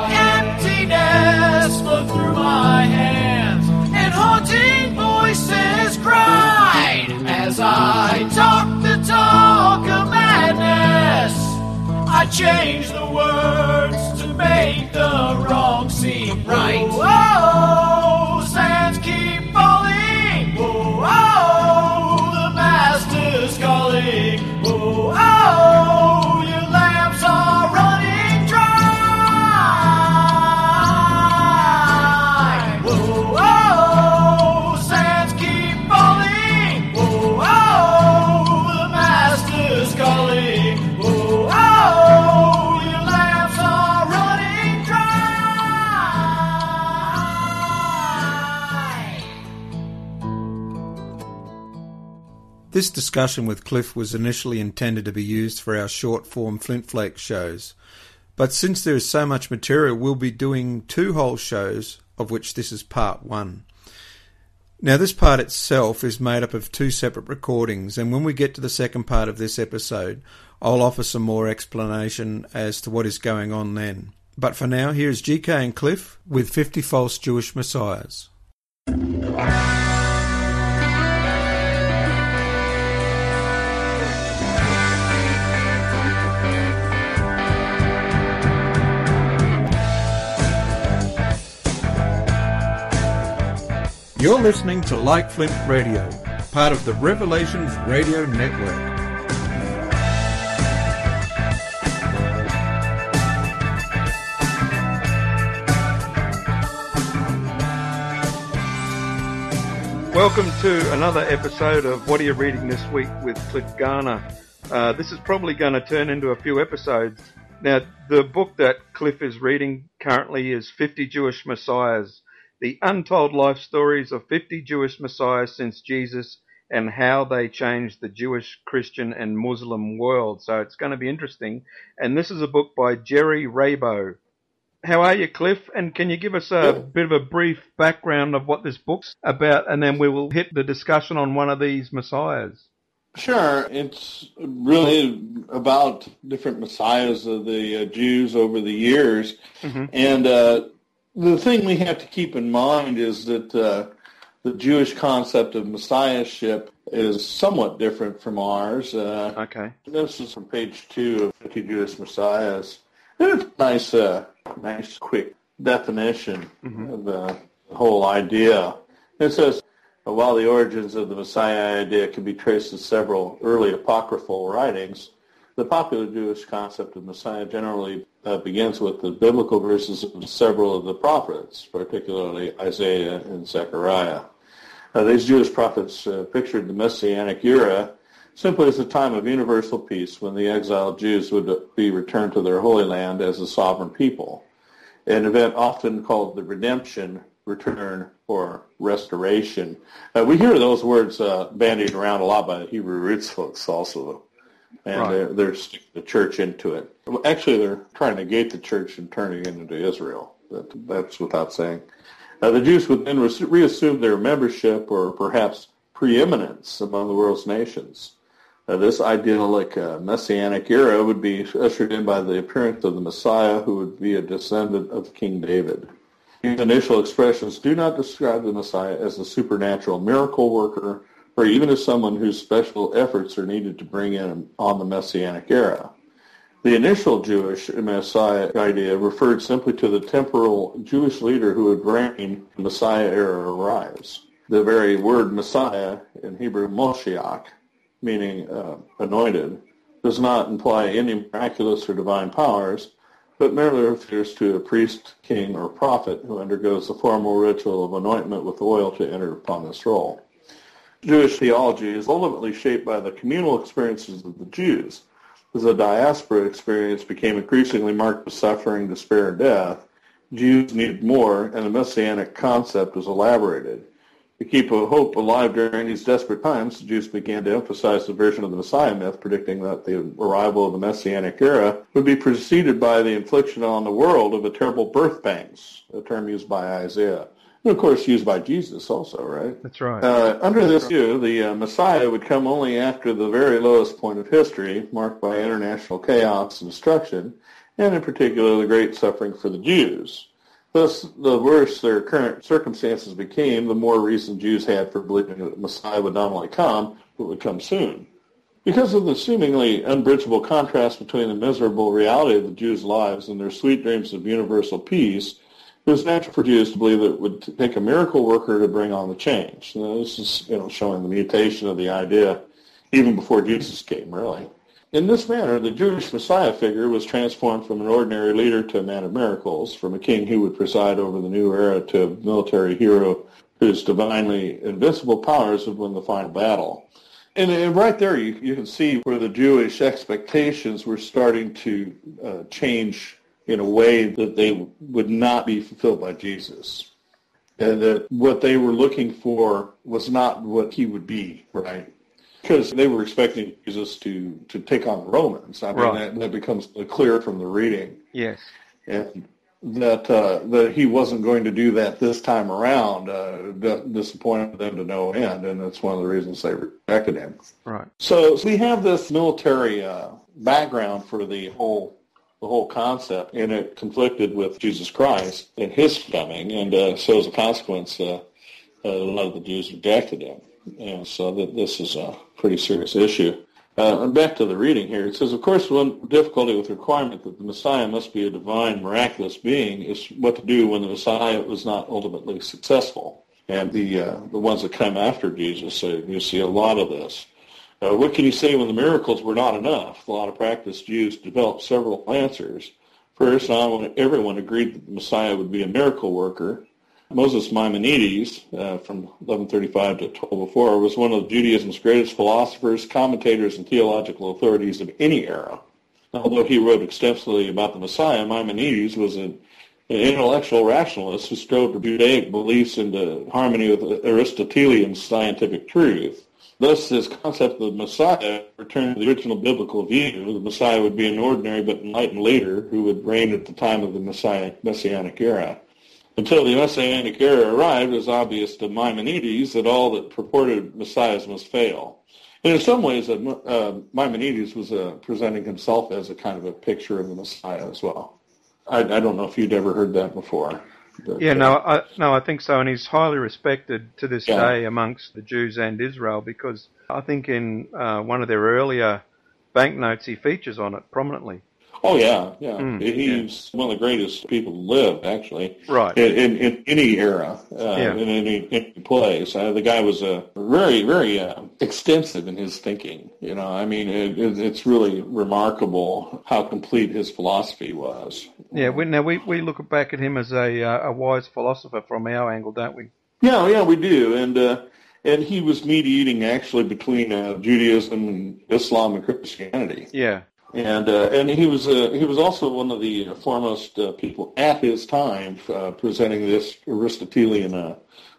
Emptiness flowed through my hands, and haunting voices cried. As I talked the talk of madness, I changed the words to make the wrong seem right. This discussion with Cliff was initially intended to be used for our short form Flint Flake shows, but since there is so much material, we'll be doing two whole shows, of which this is part one. Now, this part itself is made up of two separate recordings, and when we get to the second part of this episode, I'll offer some more explanation as to what is going on then. But for now, here's GK and Cliff with 50 False Jewish Messiahs. You're listening to Like Flint Radio, part of the Revelations Radio Network. Welcome to another episode of What Are You Reading This Week with Cliff Garner. Uh, this is probably going to turn into a few episodes. Now, the book that Cliff is reading currently is 50 Jewish Messiahs, the untold life stories of 50 Jewish Messiahs since Jesus and how they changed the Jewish, Christian, and Muslim world. So it's going to be interesting. And this is a book by Jerry Rabow. How are you, Cliff? And can you give us a bit of a brief background of what this book's about, and then we will hit the discussion on one of these messiahs. Sure. It's really about different messiahs of the uh, Jews over the years. And uh, the thing we have to keep in mind is that uh, the Jewish concept of messiahship is somewhat different from ours. Uh, Okay. this is from page two of 50 Jewish Messiahs. It's a nice, uh, nice, quick definition of the whole idea. It says, while the origins of the Messiah idea can be traced to several early apocryphal writings, the popular Jewish concept of Messiah generally uh, begins with the biblical verses of several of the prophets, particularly Isaiah and Zechariah. Uh, these Jewish prophets uh, pictured the Messianic era simply as a time of universal peace when the exiled Jews would be returned to their Holy Land as a sovereign people, an event often called the redemption, return, or restoration. Uh, we hear those words uh, bandied around a lot by the Hebrew roots folks also, and Right. they're, they're sticking the church into it. Actually, they're trying to gate the church and turning it into Israel. That, that's without saying. Uh, the Jews would then re- reassume their membership or perhaps preeminence among the world's nations. Uh, this idyllic uh, messianic era would be ushered in by the appearance of the Messiah who would be a descendant of King David. These initial expressions do not describe the Messiah as a supernatural miracle worker or even as someone whose special efforts are needed to bring in on the messianic era. The initial Jewish Messiah idea referred simply to the temporal Jewish leader who would reign when the Messiah era arrives. The very word Messiah in Hebrew, Moshiach, meaning uh, anointed, does not imply any miraculous or divine powers, but merely refers to a priest, king, or prophet who undergoes the formal ritual of anointment with oil to enter upon this role. Jewish theology is ultimately shaped by the communal experiences of the Jews. As the diaspora experience became increasingly marked with suffering, despair, and death, Jews needed more, and the messianic concept was elaborated. To keep hope alive during these desperate times, the Jews began to emphasize the version of the Messiah myth, predicting that the arrival of the Messianic era would be preceded by the infliction on the world of a terrible birth pangs, a term used by Isaiah. And of course, used by Jesus also, right? That's right. Uh, under this view, the uh, Messiah would come only after the very lowest point of history, marked by international chaos and destruction, and in particular the great suffering for the Jews. Thus, the worse their current circumstances became, the more reason Jews had for believing that the Messiah would not only come, but would come soon. Because of the seemingly unbridgeable contrast between the miserable reality of the Jews' lives and their sweet dreams of universal peace, it was natural for Jews to believe that it would take a miracle worker to bring on the change. Now, this is you know, showing the mutation of the idea even before Jesus came, really. In this manner, the Jewish Messiah figure was transformed from an ordinary leader to a man of miracles, from a king who would preside over the new era to a military hero whose divinely invincible powers would win the final battle. And, and right there, you, you can see where the Jewish expectations were starting to uh, change in a way that they would not be fulfilled by Jesus. And that what they were looking for was not what he would be, right? Because they were expecting Jesus to, to take on the Romans. I mean, Right. that, that becomes clear from the reading. yes. And that uh, that he wasn't going to do that this time around uh, di- disappointed them to no end, and that's one of the reasons they rejected him. Right. So, so we have this military uh, background for the whole the whole concept, and it conflicted with Jesus Christ and his coming, and uh, so as a consequence, uh, uh, a lot of the Jews rejected him, and so this is a pretty serious issue. Uh, and back to the reading here, it says, of course, one difficulty with the requirement that the Messiah must be a divine, miraculous being is what to do when the Messiah was not ultimately successful. And the uh, the ones that come after Jesus, so you see a lot of this. Uh, what can you say when the miracles were not enough? A lot of practiced Jews developed several answers. First, everyone agreed that the Messiah would be a miracle worker. Moses Maimonides, uh, from 1135 to 1204, was one of Judaism's greatest philosophers, commentators, and theological authorities of any era. Although he wrote extensively about the Messiah, Maimonides was an, an intellectual rationalist who strove to Judaic beliefs into harmony with Aristotelian scientific truth. Thus, this concept of the Messiah returned to the original biblical view. The Messiah would be an ordinary but enlightened leader who would reign at the time of the Messiah, Messianic era. Until the Messianic era arrived, it was obvious to Maimonides that all that purported messiahs must fail. And in some ways, uh, uh, Maimonides was uh, presenting himself as a kind of a picture of the Messiah as well. I, I don't know if you'd ever heard that before. But, Yeah, uh, no, I, no, I think so, and he's highly respected to this Yeah. day amongst the Jews and Israel because I think in uh, one of their earlier banknotes he features on it prominently. Oh yeah, yeah. Mm, He's one of the greatest people to live, actually. Right. In, in, in any era, uh, Yeah. in any, any place. Uh, the guy was uh, very, very uh, extensive in his thinking. You know, I mean, it, it, it's really remarkable how complete his philosophy was. Yeah, we, now we, we look back at him as a uh, a wise philosopher from our angle, don't we? Yeah, yeah, we do, and uh, and he was mediating actually between uh, Judaism and Islam and Christianity. Yeah, And uh, and he was uh, he was also one of the foremost uh, people at his time uh, presenting this Aristotelian uh,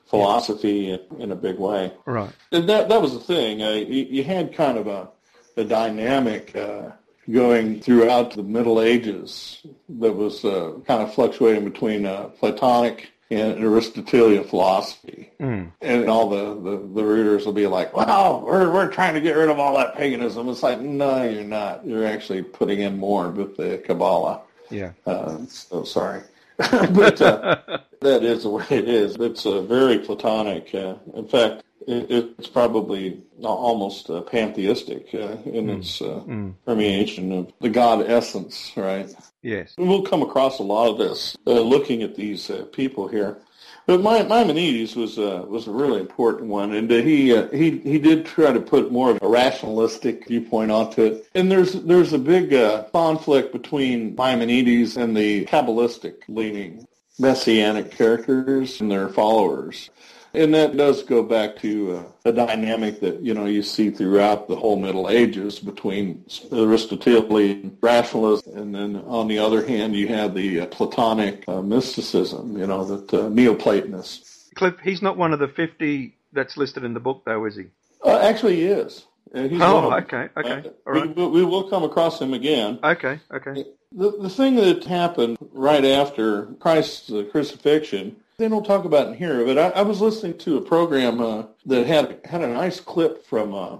philosophy in, in a big way. right. And that that was the thing. Uh, you, you had kind of a a dynamic uh, going throughout the Middle Ages that was uh, kind of fluctuating between uh, Platonic and Aristotelian philosophy. Mm. And all the, the, the readers will be like, wow, we're, we're trying to get rid of all that paganism. It's like, no, you're not. You're actually putting in more with the Kabbalah. Yeah. Uh, so sorry. but uh, that is the way it is. It's uh, very Platonic. Uh, in fact, it, it's probably almost uh, pantheistic uh, in its uh, Mm. permeation of the God essence, right? Yes. We'll come across a lot of this uh, looking at these uh, people here. But My- Maimonides was uh, was a really important one, and uh, he uh, he he did try to put more of a rationalistic viewpoint onto it. And there's there's a big uh, conflict between Maimonides and the Kabbalistic leaning messianic characters and their followers. And that does go back to uh, the dynamic that you know you see throughout the whole Middle Ages between Aristotelian rationalism, and then on the other hand you have the uh, Platonic uh, mysticism, you know, that uh, Neoplatonists. Cliff, he's not one of the 50 that's listed in the book, though, is he? Uh, actually, he is. Uh, he's Oh, of okay, okay, all right. we, we will come across him again. Okay, okay. The, the thing that happened right after Christ's crucifixion They don't talk about it here, but I, I was listening to a program uh, that had had a nice clip from uh,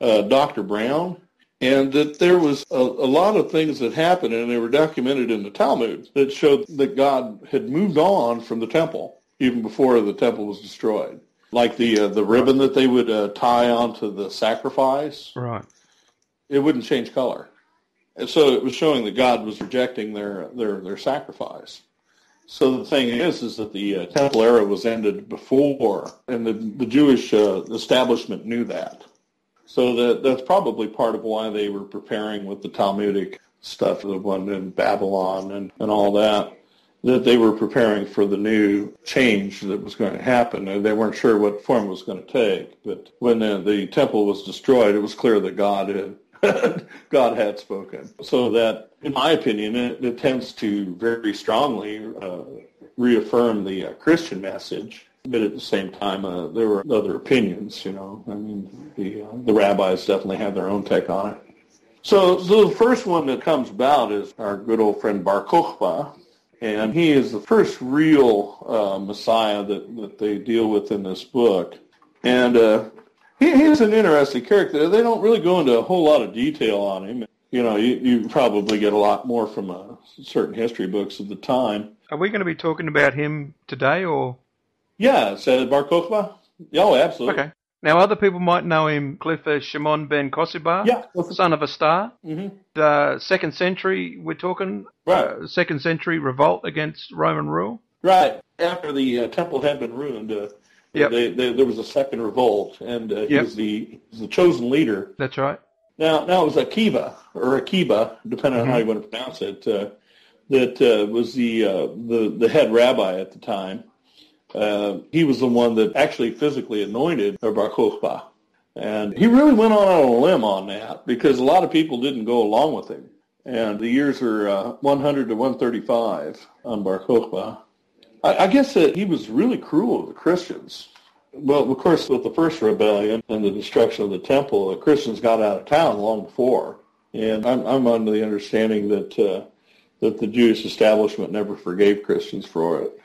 uh, Dr. Brown, and that there was a, a, lot of things that happened, and they were documented in the Talmud that showed that God had moved on from the temple even before the temple was destroyed. Like the uh, the ribbon that they would uh, tie onto the sacrifice, right? It wouldn't change color, and so it was showing that God was rejecting their their their sacrifice. So the thing is, is that the uh, temple era was ended before, and the, the Jewish uh, establishment knew that. So that that's probably part of why they were preparing with the Talmudic stuff, the one in Babylon and, and all that, that they were preparing for the new change that was going to happen. And they weren't sure what form it was going to take. But when the, the temple was destroyed, it was clear that God had God had spoken. So that, in my opinion, it, it tends to very strongly uh, reaffirm the uh, Christian message. But at the same time, uh, there were other opinions. You know, I mean, the uh, the rabbis definitely have their own take on it. So, so the first one that comes about is our good old friend Bar Kokhba, and he is the first real uh, Messiah that, that they deal with in this book. And uh, he, he's an interesting character. They don't really go into a whole lot of detail on him. You know, you, you probably get a lot more from uh, certain history books of the time. Are we going to be talking about him today, or? Yeah, said Bar Kokhba. Oh, absolutely. Okay. Now, other people might know him, Cliff, as Shimon ben Kosiba, yeah, son of a star. Mm-hmm. Uh, second century, we're talking. Right. Uh, second century revolt against Roman rule. Right. After the uh, temple had been ruined, uh, Yep. They, they, there was a second revolt, and uh, he Yep. was the he was the chosen leader. That's right. Now, now it was Akiva or Akiba, depending on how you want to pronounce it, uh, that uh, was the uh, the the head rabbi at the time. Uh, he was the one that actually physically anointed Bar Kokhba. And he really went on on a limb on that because a lot of people didn't go along with him. And the years are uh, 100 to 135 on Bar Kokhba. I, I guess that he was really cruel to the Christians. Well, of course, with the first rebellion and the destruction of the temple, the Christians got out of town long before. And I'm, I'm under the understanding that uh, that the Jewish establishment never forgave Christians for it.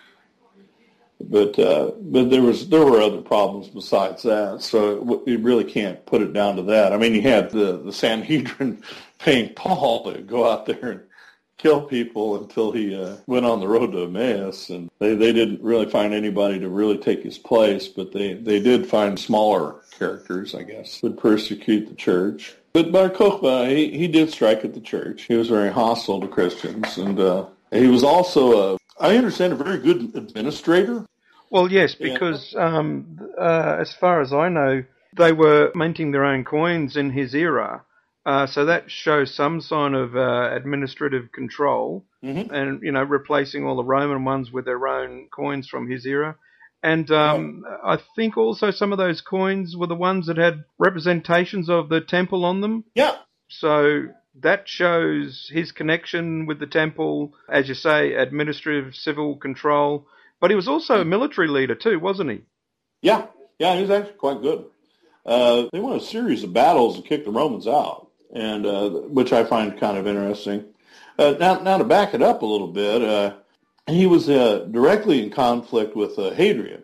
But uh, but there was there were other problems besides that, so you really can't put it down to that. I mean, you had the the Sanhedrin paying Paul to go out there and kill people until he uh, went on the road to Emmaus, and they they didn't really find anybody to really take his place, but they they did find smaller characters, I guess, would persecute the church. But Bar Kokhba, he, he did strike at the church. He was very hostile to Christians, and uh, he was also, a, I understand, a very good administrator. Well, yes, Yeah. because um, uh, as far as I know, they were minting their own coins in his era. Uh, so that shows some sign of uh, administrative control, Mhm. and you know, replacing all the Roman ones with their own coins from his era. And um, I think also some of those coins were the ones that had representations of the temple on them. Yeah, So that shows his connection with the temple, as you say, administrative, civil control. But he was also a military leader too, wasn't he? yeah, yeah. He was actually quite good. Uh, they won a series of battles and kicked the Romans out, and uh, which I find kind of interesting. Uh, now, now to back it up a little bit, uh, he was uh, directly in conflict with uh, Hadrian,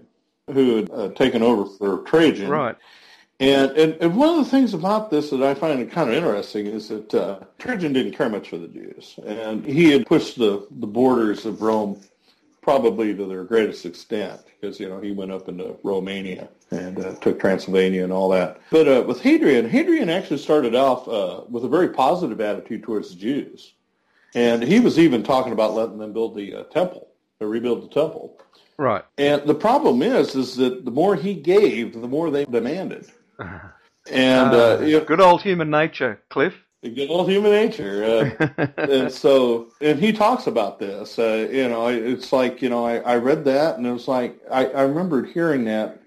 who had uh, taken over for Trajan. Right. And, and and one of the things about this that I find kind of interesting is that uh, Trajan didn't care much for the Jews, and he had pushed the, the borders of Rome probably to their greatest extent because you know he went up into Romania and uh, took Transylvania and all that. But uh, with Hadrian, Hadrian actually started off uh, with a very positive attitude towards the Jews, and he was even talking about letting them build the uh, temple, or rebuild the temple. Right. And the problem is, is that the more he gave, the more they demanded. And uh, you know, Good old human nature, Cliff. good old human nature. Uh, and so, and he talks about this. Uh, you know, it's like you know, I, I read that, and it was like I, I remembered hearing that.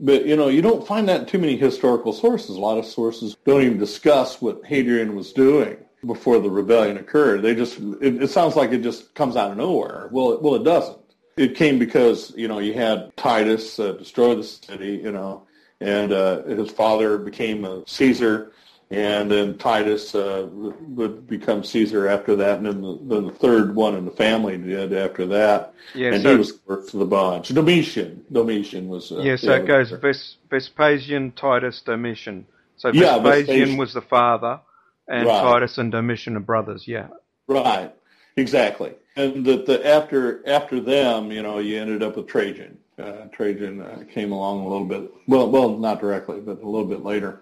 But you know, you don't find that in too many historical sources. A lot of sources don't even discuss what Hadrian was doing before the rebellion occurred. They just it, it sounds like it just comes out of nowhere. Well, it, well, it doesn't. It came because you know you had Titus uh, destroy the city, you know, and uh, his father became a Caesar, and then Titus uh, would become Caesar after that, and then the, then the third one in the family did after that, Yeah, and so- he was first of the bunch. Domitian, Domitian was. Uh, Yeah, so it goes. Ves- Vespasian, Titus, Domitian. So Yeah, Vespasian Vespasian. was the father, and Right. Titus and Domitian are brothers. Yeah. Right, exactly. And that the after after them, you know, you ended up with Trajan. Uh, Trajan uh, came along a little bit, well, well, not directly, but a little bit later.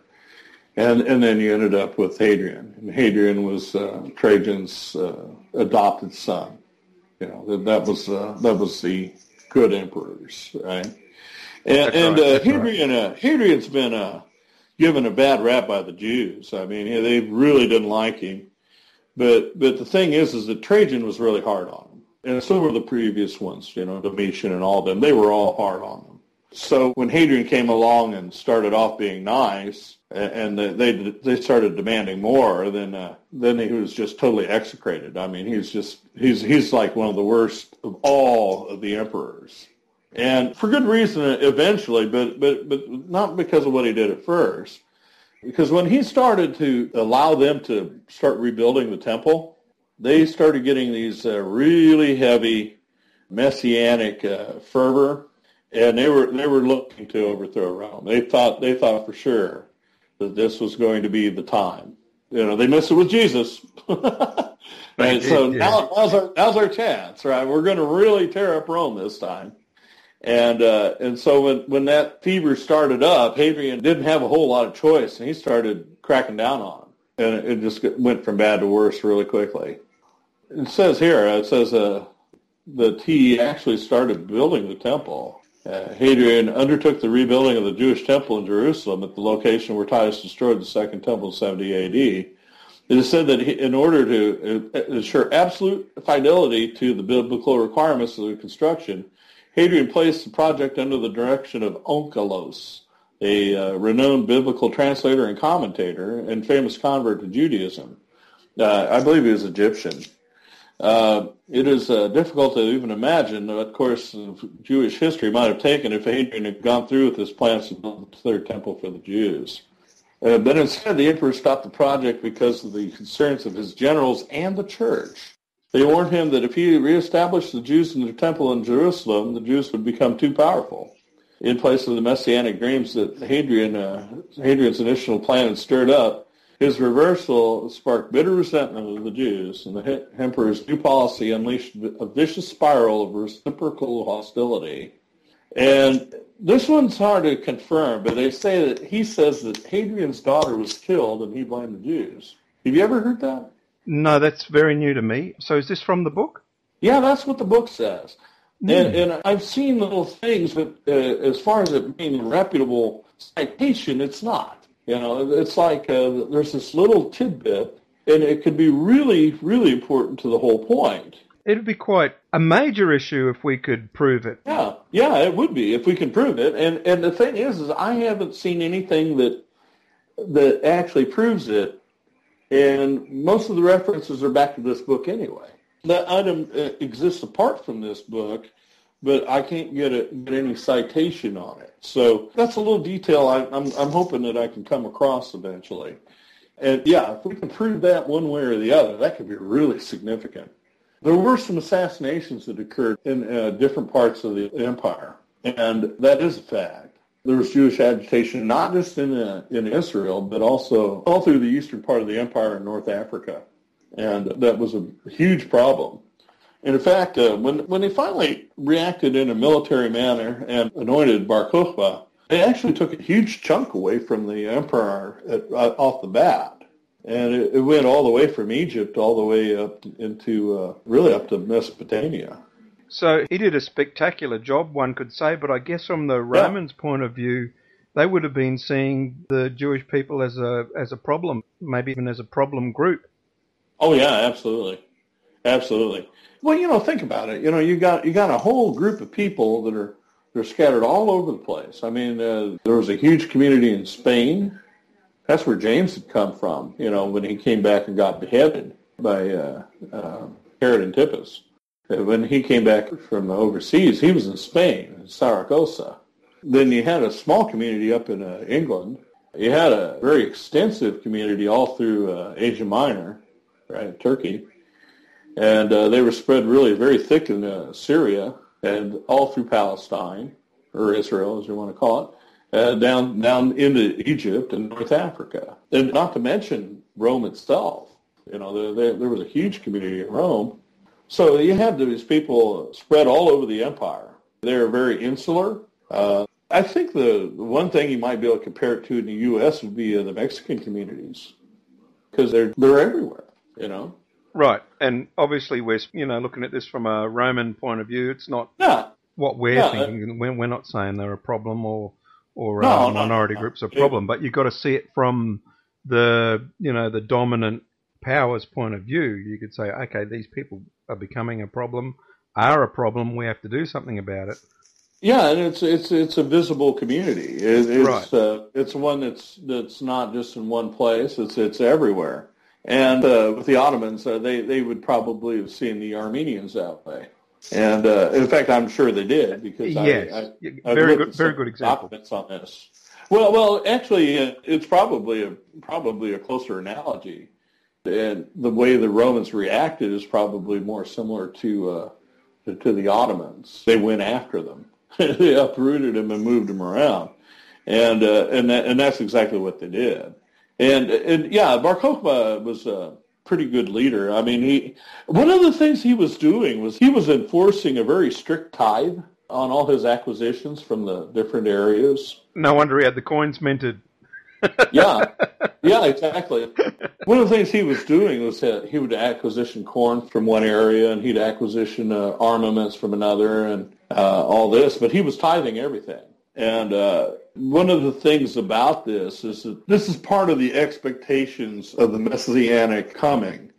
And and then you ended up with Hadrian. And Hadrian was uh, Trajan's uh, adopted son. You know, that, that was uh, that was the good emperors, right? And, and right, uh, right. Hadrian, uh, Hadrian's been uh, given a bad rap by the Jews. I mean, they really didn't like him. But but the thing is, is that Trajan was really hard on him, and so were the previous ones. You know, Domitian and all of them. They were all hard on them. So when Hadrian came along and started off being nice, and they they, started demanding more, then uh, then he was just totally execrated. I mean, he's just he's he's like one of the worst of all of the emperors, and for good reason eventually, but but but not because of what he did at first. Because when he started to allow them to start rebuilding the temple, they started getting these uh, really heavy messianic uh, fervor, and they were they were looking to overthrow Rome. They thought they thought for sure that this was going to be the time. You know, they missed it with Jesus, and so yeah. now now's our now's our chance, right? We're going to really tear up Rome this time. And uh, and so when, when that fever started up, Hadrian didn't have a whole lot of choice, and he started cracking down on him, and it, it just went from bad to worse really quickly. It says here, it says uh, that he actually started building the temple. Uh, Hadrian undertook the rebuilding of the Jewish temple in Jerusalem at the location where Titus destroyed the second temple in 70 A.D. It is said that he, in order to uh, ensure absolute fidelity to the biblical requirements of the construction, Hadrian placed the project under the direction of Onkelos, a uh, renowned biblical translator and commentator and famous convert to Judaism. Uh, I believe he was Egyptian. Uh, it is uh, difficult to even imagine what course of Jewish history might have taken if Hadrian had gone through with his plans to build the third temple for the Jews. Uh, but instead, the emperor stopped the project because of the concerns of his generals and the church. They warned him that if he reestablished the Jews in their temple in Jerusalem, the Jews would become too powerful. In place of the messianic dreams that Hadrian, uh, Hadrian's initial plan had stirred up, his reversal sparked bitter resentment of the Jews, and the emperor's new policy unleashed a vicious spiral of reciprocal hostility. And this one's hard to confirm, but they say that he says that Hadrian's daughter was killed and he blamed the Jews. Have you ever heard that? No, that's very new to me. So is this from the book? Yeah, that's what the book says. And, and I've seen little things, but uh, as far as it being a reputable citation, it's not. You know, it's like uh, there's this little tidbit, and it could be really, really important to the whole point. It'd be quite a major issue if we could prove it. Yeah, yeah, it would be if we can prove it. And and the thing is, is I haven't seen anything that that actually proves it. And most of the references are back to this book anyway. That item uh, exists apart from this book, but I can't get, a, get any citation on it. So that's a little detail I, I'm, I'm hoping that I can come across eventually. And yeah, if we can prove that one way or the other, that could be really significant. There were some assassinations that occurred in uh, different parts of the empire, and that is a fact. There was Jewish agitation not just in uh, in Israel, but also all through the eastern part of the empire in North Africa, and that was a huge problem. And in fact, uh, when when they finally reacted in a military manner and anointed Bar Kokhba, they actually took a huge chunk away from the emperor at, uh, off the bat. And it, it went all the way from Egypt all the way up into, uh, really up to Mesopotamia. So he did a spectacular job, one could say, but I guess from the Romans' point of view, they would have been seeing the Jewish people as a as a problem, maybe even as a problem group. Oh yeah, absolutely, absolutely. Well, you know, think about it. You know, you got you got a whole group of people that are they're scattered all over the place. I mean, uh, there was a huge community in Spain. That's where James had come from. You know, when he came back and got beheaded by uh, uh, Herod Antipas. When he came back from overseas, he was in Spain, in Saragossa. Then you had a small community up in uh, England, You had a very extensive community all through uh, Asia Minor, right, Turkey, and uh, they were spread really very thick in uh, Syria and all through Palestine, or Israel as you want to call it, uh, down down into Egypt and North Africa, and not to mention Rome itself. You know, there, there, was a huge community in Rome. So you had these people spread all over the empire. They're very insular. Uh, I think the, the one thing you might be able to compare it to in the U.S. would be uh, the Mexican communities because they're they're everywhere. You know. Right, and obviously we're you know looking at this from a Roman point of view. It's not Yeah. what we're Yeah, uh, thinking. We're, we're not saying they're a problem or or No, uh, no, minority no. groups a problem, but you've got to see it from the you know the dominant powers point of view. You could say, okay, these people are becoming a problem, are a problem. We have to do something about it. Yeah, and it's it's it's a visible community. It, it's Right. uh, it's one that's that's not just in one place. It's it's everywhere. And uh, with the Ottomans, uh, they they would probably have seen the Armenians that way. And uh, in fact, I'm sure they did because Yes. I, I, very good- very good example. Documents on this. Well, well, actually, uh, it's probably a probably a closer analogy, and the way the Romans reacted is probably more similar to uh, to, to the Ottomans. They went after them, they uprooted them and moved them around, and uh, and that, and that's exactly what they did. And and yeah, Bar Kokhba was a pretty good leader. I mean, he one of the things he was doing was he was enforcing a very strict tithe on all his acquisitions from the different areas. No wonder he had the coins minted. Yeah, yeah, exactly. One of the things he was doing was that he would acquisition corn from one area, and he'd acquisition uh, armaments from another, and uh, all this. But he was tithing everything. And uh, one of the things about this is that this is part of the expectations of the messianic coming,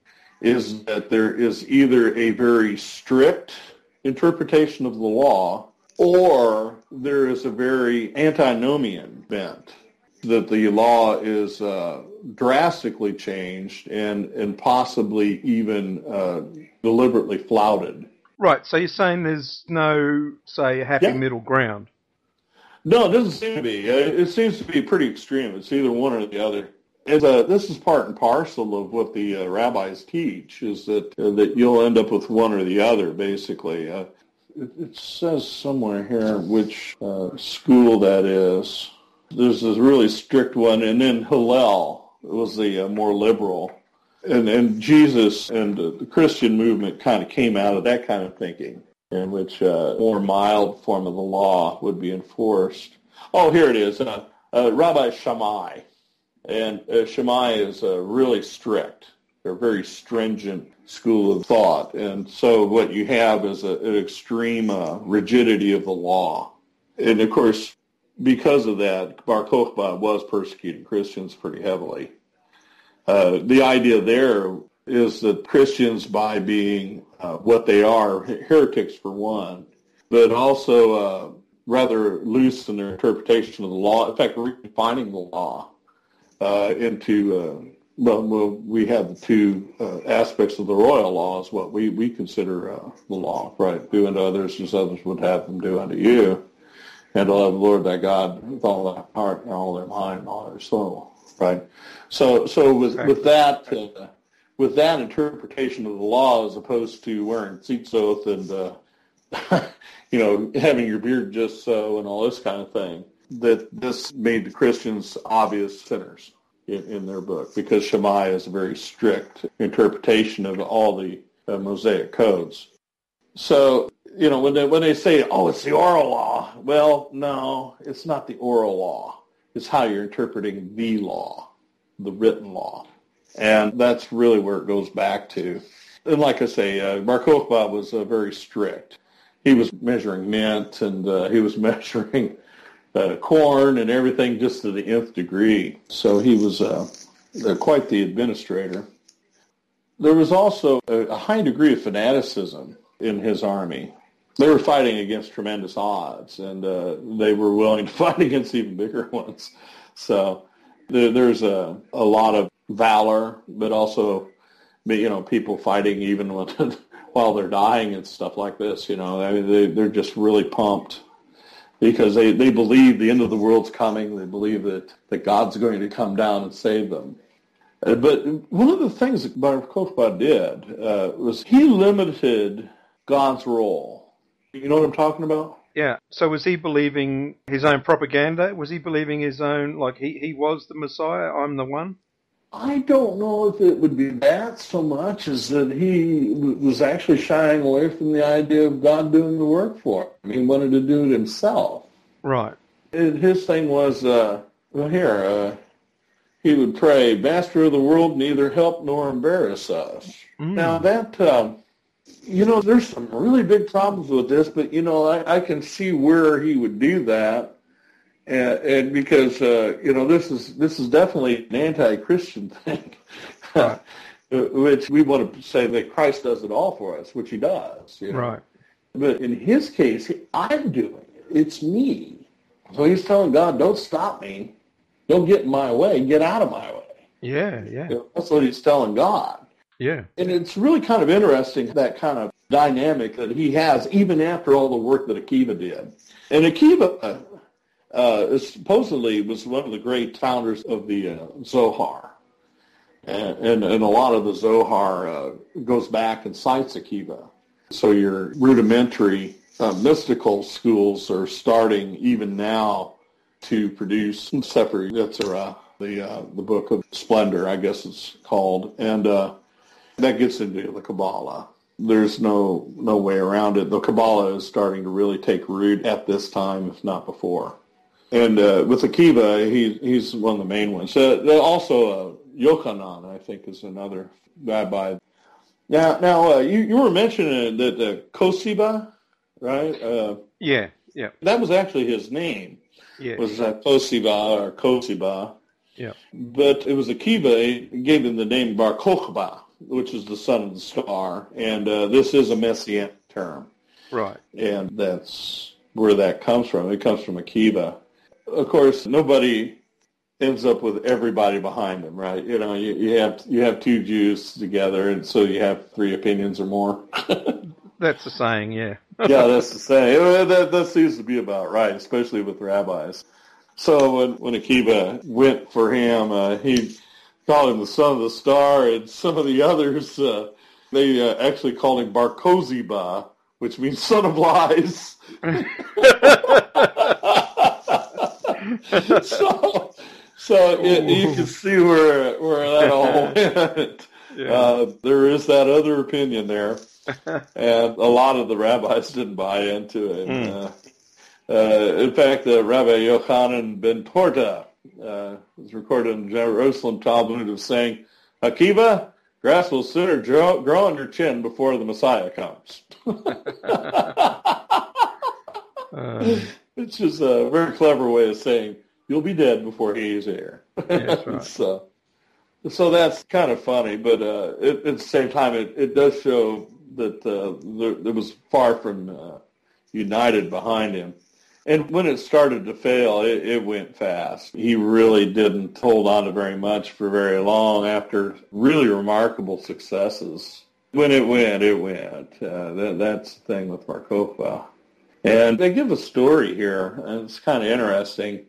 is that there is either a very strict interpretation of the law, or there is a very antinomian bent that the law is uh, drastically changed and, and possibly even uh, deliberately flouted. Right. So you're saying there's no say happy Yeah. middle ground. No, it doesn't seem to be. Uh, It seems to be pretty extreme. It's either one or the other. It's, uh, this is part and parcel of what the uh, rabbis teach, is that uh, that you'll end up with one or the other, basically. Uh, it, it says somewhere here which uh, school that is. There's this really strict one, and then Hillel was the more liberal. And, and Jesus and the Christian movement kind of came out of that kind of thinking, in which a more mild form of the law would be enforced. Oh, here it is, uh, uh, Rabbi Shammai. And uh, Shammai is uh, really strict. They're a very stringent school of thought. And so what you have is a, an extreme uh, rigidity of the law. And of course, because of that, Bar Kokhba was persecuting Christians pretty heavily. Uh, the idea there is that Christians, by being uh, what they are, heretics for one, but also uh, rather loose in their interpretation of the law. In fact, redefining the law uh, into uh, well, well, we have the two uh, aspects of the royal laws. What we we consider uh, the law, right? Do unto others as others would have them do unto you, and to love the Lord thy God with all thy heart and all their mind and all their soul, right? So, so with with that. With that interpretation of the law, as opposed to wearing tzitzit and uh, you know having your beard just so and all this kind of thing, that this made the Christians obvious sinners in, in their book because Shammai is a very strict interpretation of all the uh, Mosaic codes. So you know when they when they say, "Oh, it's the oral law," well, no, it's not the oral law. It's how you're interpreting the law, the written law. And that's really where it goes back to. And like I say, uh, Bar Kokhba was uh, very strict. He was measuring mint and uh, he was measuring uh, corn and everything just to the nth degree. So he was uh, uh, quite the administrator. There was also a, high degree of fanaticism in his army. They were fighting against tremendous odds, and they were willing to fight against even bigger ones. So there, there's a, a lot of valor, but also, you know, people fighting even when, while they're dying and stuff like this. You know, I mean, they, they're just really pumped. because they, they believe the end of the world's coming. They believe that, that God's going to come down and save them. Uh, but one of the things that Bar Kokhba did uh, was he limited God's role. You know what I'm talking about? Yeah. So was he believing his own propaganda? Was he believing his own, like he, he was the Messiah, I'm the one? I don't know if it would be that so much as that he was actually shying away from the idea of God doing the work for him. He wanted to do it himself. Right. His thing was, uh, well, here, uh, he would pray, Master of the world, neither help nor embarrass us. Mm. Now that, um, you know, there's some really big problems with this, but, you know, I, I can see where he would do that and, and because uh, you know this is this is definitely an anti-Christian thing, which we want to say that Christ does it all for us, which He does. You know? Right. But in His case, I'm doing it. It's me. So He's telling God, "Don't stop me. Don't get in my way. Get out of my way." Yeah, yeah. You know, that's what He's telling God. Yeah. And it's really kind of interesting that kind of dynamic that he has even after all the work that Akiva did. And Akiva uh, supposedly was one of the great founders of the uh, Zohar. And, and, and, a lot of the Zohar uh, goes back and cites Akiva. So your rudimentary uh, mystical schools are starting even now to produce Sefer Yetzirah, the, uh, the book of splendor, I guess it's called. And uh, that gets into the Kabbalah there's no no way around it. The Kabbalah is starting to really take root at this time, if not before. And uh, with Akiva, he, he's one of the main ones. Uh, also, uh, Yochanan, I think, is another rabbi. Now, now uh, you, you were mentioning that uh, Kosiba, right? Uh, yeah, yeah. That was actually his name. Yeah. Was uh, Kosiba or Kosiba. Yeah. But it was Akiva he gave him the name Bar Kokhba, which is the son of the star, and uh, this is a messianic term. Right. And that's where that comes from. It comes from Akiva of course, nobody ends up with everybody behind them, right? You know, you, you have you have two Jews together, and so you have three opinions or more. that's the saying, yeah. yeah, that's the saying. That, that seems to be about right, especially with rabbis. So when when Akiva went for him, uh, he called him the son of the star, and some of the others uh, they uh, actually called him Bar Koziba, which means son of lies. so, so it, you can see where where that all went. Yeah. Uh, there is that other opinion there, and a lot of the rabbis didn't buy into it. Mm. Uh, uh, in fact, uh, Rabbi Yochanan ben Porta uh, was recorded in the Jerusalem Talmud of saying, "Akiva, grass will sooner grow, grow on your chin before the Messiah comes." uh. It's just a very clever way of saying you'll be dead before he is here. Right. so, so that's kind of funny, but uh, it, at the same time, it, it does show that uh, there, there was far from uh, united behind him. And when it started to fail, it, it, went fast. He really didn't hold on to very much for very long after really remarkable successes. When it went, it went. Uh, that, that's the thing with Bar Kokhba. And they give a story here, and it's kind of interesting.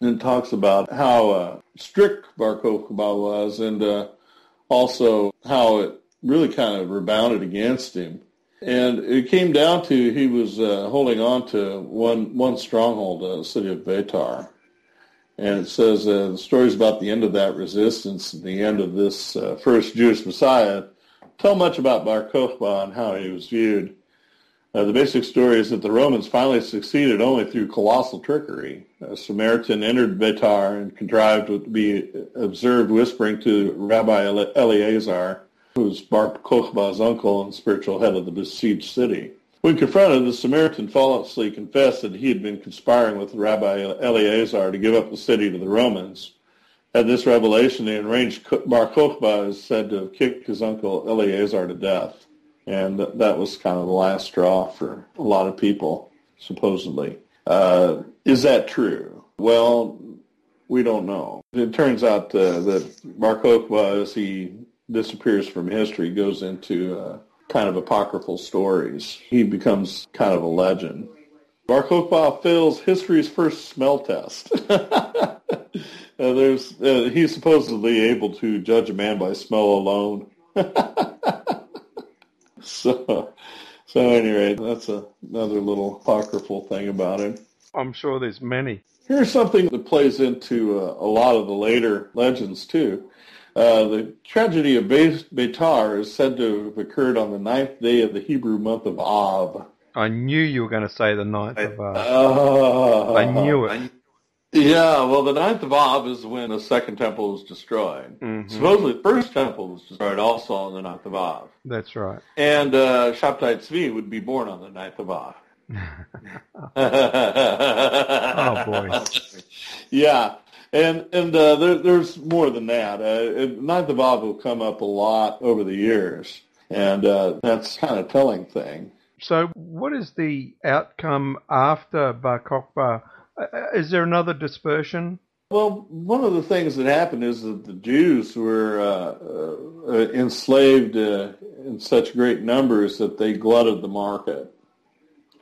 And talks about how uh, strict Bar Kokhba was and uh, also how it really kind of rebounded against him. And it came down to he was uh, holding on to one, one stronghold, the city of Beitar. And it says uh, the stories about the end of that resistance, the end of this uh, first Jewish Messiah, tell much about Bar Kokhba and how he was viewed. Uh, the basic story is that the Romans finally succeeded only through colossal trickery. A Samaritan entered Betar and contrived to be observed whispering to Rabbi Eleazar, who was Bar Kokhba's uncle and spiritual head of the besieged city. When confronted, the Samaritan falsely confessed that he had been conspiring with Rabbi Eleazar to give up the city to the Romans. At this revelation, the enraged Bar Kokhba is said to have kicked his uncle Eleazar to death. And that was kind of the last straw for a lot of people, supposedly. Uh, is that true? Well, we don't know. It turns out uh, that Bar Kokhba, as he disappears from history, goes into uh, kind of apocryphal stories. He becomes kind of a legend. Bar Kokhba fails history's first smell test. uh, there's uh, he's supposedly able to judge a man by smell alone. so, so anyway, that's a, another little apocryphal thing about him. I'm sure there's many. Here's something that plays into uh, a lot of the later legends too. Uh, the tragedy of Betar is said to have occurred on the ninth day of the Hebrew month of Av. I knew you were going to say the ninth of uh, Uh, I knew it. Yeah, well, the ninth of Av is when the second temple was destroyed. Mhm. Supposedly, the first temple was destroyed also on the ninth of Av. That's right. And uh, Shabtai Tzvi would be born on the ninth of Av. Oh, boy. Yeah, and and uh, there, there's more than that. Uh, Ninth of Av will come up a lot over the years, and uh, that's kind of telling thing. So, what is the outcome after Bar Kokhba? Uh, Is there another dispersion? Well, one of the things that happened is that the Jews were uh, uh, enslaved uh, in such great numbers that they glutted the market.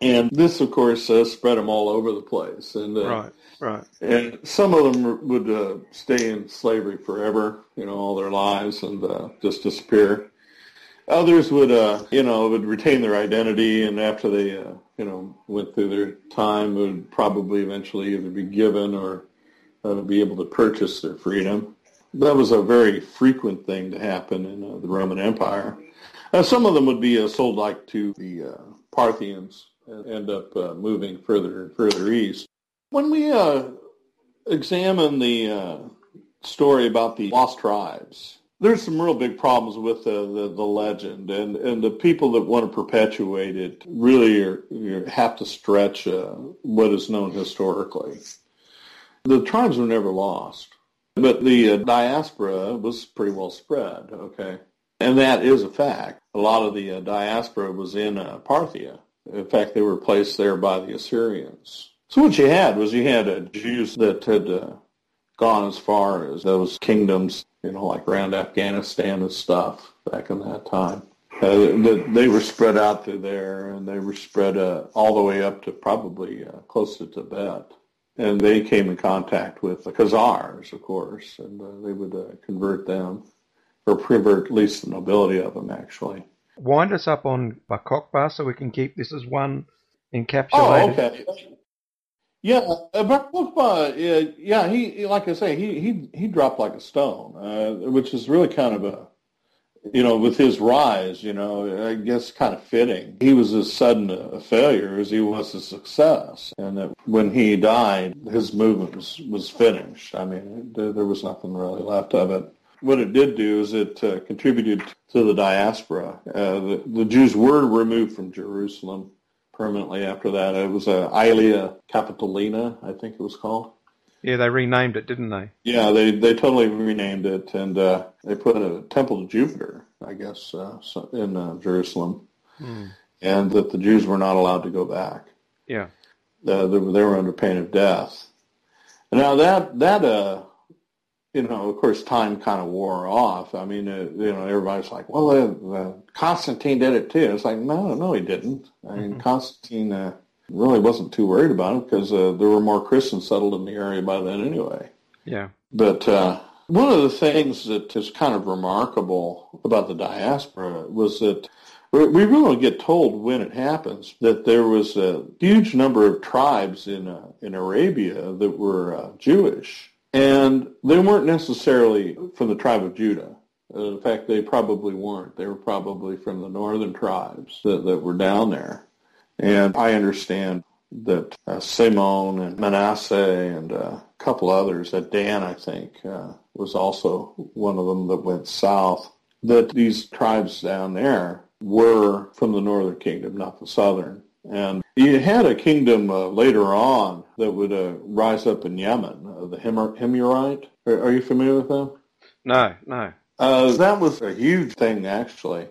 And this, of course, uh, spread them all over the place. And, uh, Right, right. and some of them would uh, stay in slavery forever, you know, all their lives and uh, just disappear. Others would, uh, you know, would retain their identity, and after they, uh, you know, went through their time, would probably eventually either be given or uh, be able to purchase their freedom. That was a very frequent thing to happen in uh, the Roman Empire. Uh, some of them would be uh, sold like to the Parthians and end up moving further and further east. When we examine the story about the lost tribes, there's some real big problems with the, the, the legend, and, and the people that want to perpetuate it really are, have to stretch uh, what is known historically. The tribes were never lost, but the uh, diaspora was pretty well spread, okay? And that is a fact. A lot of the uh, diaspora was in uh, Parthia. In fact, they were placed there by the Assyrians. So what you had was you had uh, Jews that had uh, gone as far as those kingdoms, you know, like around Afghanistan and stuff back in that time. Uh, they were spread out through there, and they were spread uh, all the way up to probably uh, close to Tibet. And they came in contact with the Khazars, of course, and uh, they would uh, convert them, or convert at least the nobility of them, actually. Wind us up on Bar Kokhba so we can keep this as one encapsulated. Oh, okay. Yeah, uh, Bar Kokhba, uh, yeah, he, he- like I say, he, he, he dropped like a stone, uh, which is really kind of a, you know, with his rise, you know, I guess kind of fitting. He was as sudden a failure as he was a success. And that when he died, his movement was, was finished. I mean, there, there was nothing really left of it. What it did do is it uh, contributed to the diaspora. Uh, the, the Jews were removed from Jerusalem permanently after that. It was uh, Aelia Capitolina, I think it was called. Yeah, they renamed it, didn't they? Yeah, they they totally renamed it, and uh, they put a temple to Jupiter, I guess, uh, in uh, Jerusalem, and that the Jews were not allowed to go back. Yeah. Uh, they, were, they were under pain of death. Now that that uh, you know, of course, time kind of wore off. I mean, uh, you know, everybody's like, well, uh, uh, Constantine did it too. It's like, no, no, he didn't. I mean, Constantine uh, really wasn't too worried about it because uh, there were more Christians settled in the area by then anyway. Yeah. But uh, one of the things that is kind of remarkable about the diaspora was that we we really get told when it happens that there was a huge number of tribes in uh, in Arabia that were uh, Jewish, and they weren't necessarily from the tribe of Judah. Uh, in fact, they probably weren't. They were probably from the northern tribes that, that were down there. And I understand that uh, Simeon and Manasseh and uh, a couple others, uh, Dan, I think, uh, was also one of them that went south, that these tribes down there were from the northern kingdom, not the southern. And you had a kingdom uh, later on that would uh, rise up in Yemen, uh, the Himyarite. Are, are you familiar with them? No, no. Uh, that was a huge thing, actually.